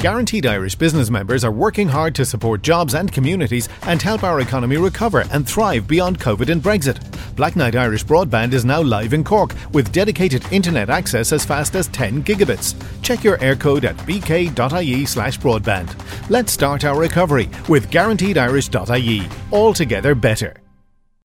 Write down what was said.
Guaranteed Irish business members are working hard to support jobs and communities and help our economy recover and thrive beyond COVID and Brexit. Black Knight Irish Broadband is now live in Cork with dedicated internet access as fast as 10 gigabits. Check your Eircode at bk.ie slash broadband. Let's start our recovery with guaranteedirish.ie. All together better.